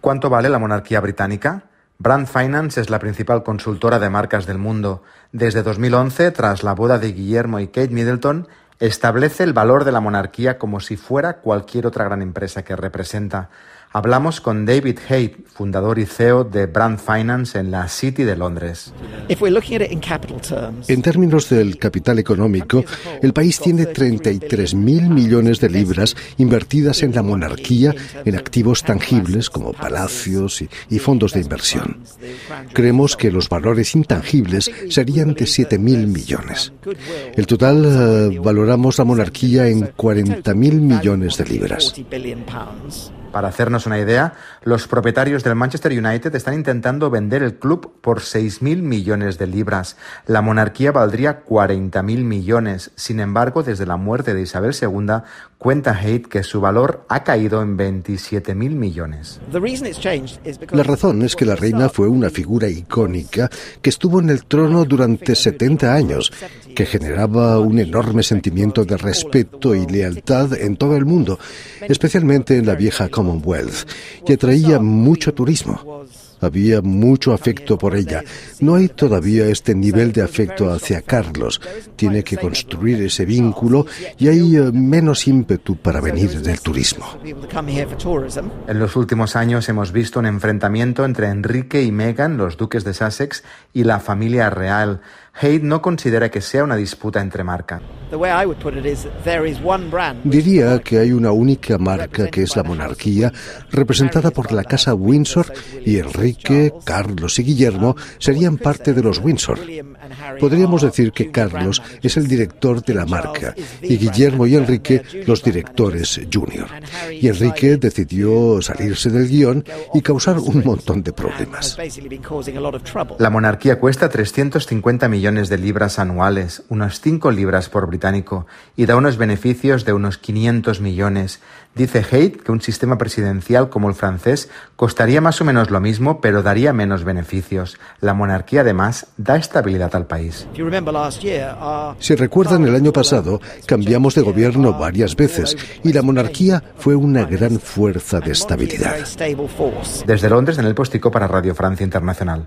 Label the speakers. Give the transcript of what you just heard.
Speaker 1: ¿Cuánto vale la monarquía británica? Brand Finance es la principal consultora de marcas del mundo. Desde 2011, tras la boda de Guillermo y Kate Middleton, establece el valor de la monarquía como si fuera cualquier otra gran empresa que representa. Hablamos con David Haight, fundador y CEO de Brand Finance en la City de Londres.
Speaker 2: En términos del capital económico, el país tiene 33.000 millones de libras invertidas en la monarquía en activos tangibles como palacios y, fondos de inversión. Creemos que los valores intangibles serían de 7.000 millones. El total eh, valoramos la monarquía en 40.000 millones de libras.
Speaker 1: Para hacernos una idea, los propietarios del Manchester United están intentando vender el club por 6.000 millones de libras. La monarquía valdría 40.000 millones. Sin embargo, desde la muerte de Isabel II, cuenta Haidt que su valor ha caído en 27.000 millones.
Speaker 2: La razón es que la reina fue una figura icónica que estuvo en el trono durante 70 años, que generaba un enorme sentimiento de respeto y lealtad en todo el mundo, especialmente en la vieja Commonwealth y atraía mucho turismo. Había mucho afecto por ella. No hay todavía este nivel de afecto hacia Carlos. Tiene que construir ese vínculo y hay eh, menos ímpetu para venir del turismo.
Speaker 1: En los últimos años hemos visto un enfrentamiento entre Enrique y Meghan, los duques de Sussex, y la familia real. Haidt no considera que sea una disputa entre marcas.
Speaker 2: Diría que hay una única marca que es la monarquía, representada por la casa Windsor, y Enrique, Carlos y Guillermo serían parte de los Windsor. Podríamos decir que Carlos es el director de la marca y Guillermo y Enrique los directores junior. Y Enrique decidió salirse del guion y causar un montón de problemas.
Speaker 1: La monarquía cuesta 350 millones de libras anuales, unos 5 libras por británico, y da unos beneficios de unos 500 millones. Dice Haidt que un sistema presidencial como el francés costaría más o menos lo mismo, pero daría menos beneficios. La monarquía, además, da estabilidad al país.
Speaker 2: Si recuerdan, el año pasado cambiamos de gobierno varias veces y la monarquía fue una gran fuerza de estabilidad.
Speaker 1: Desde Londres, en el Postico para Radio Francia Internacional.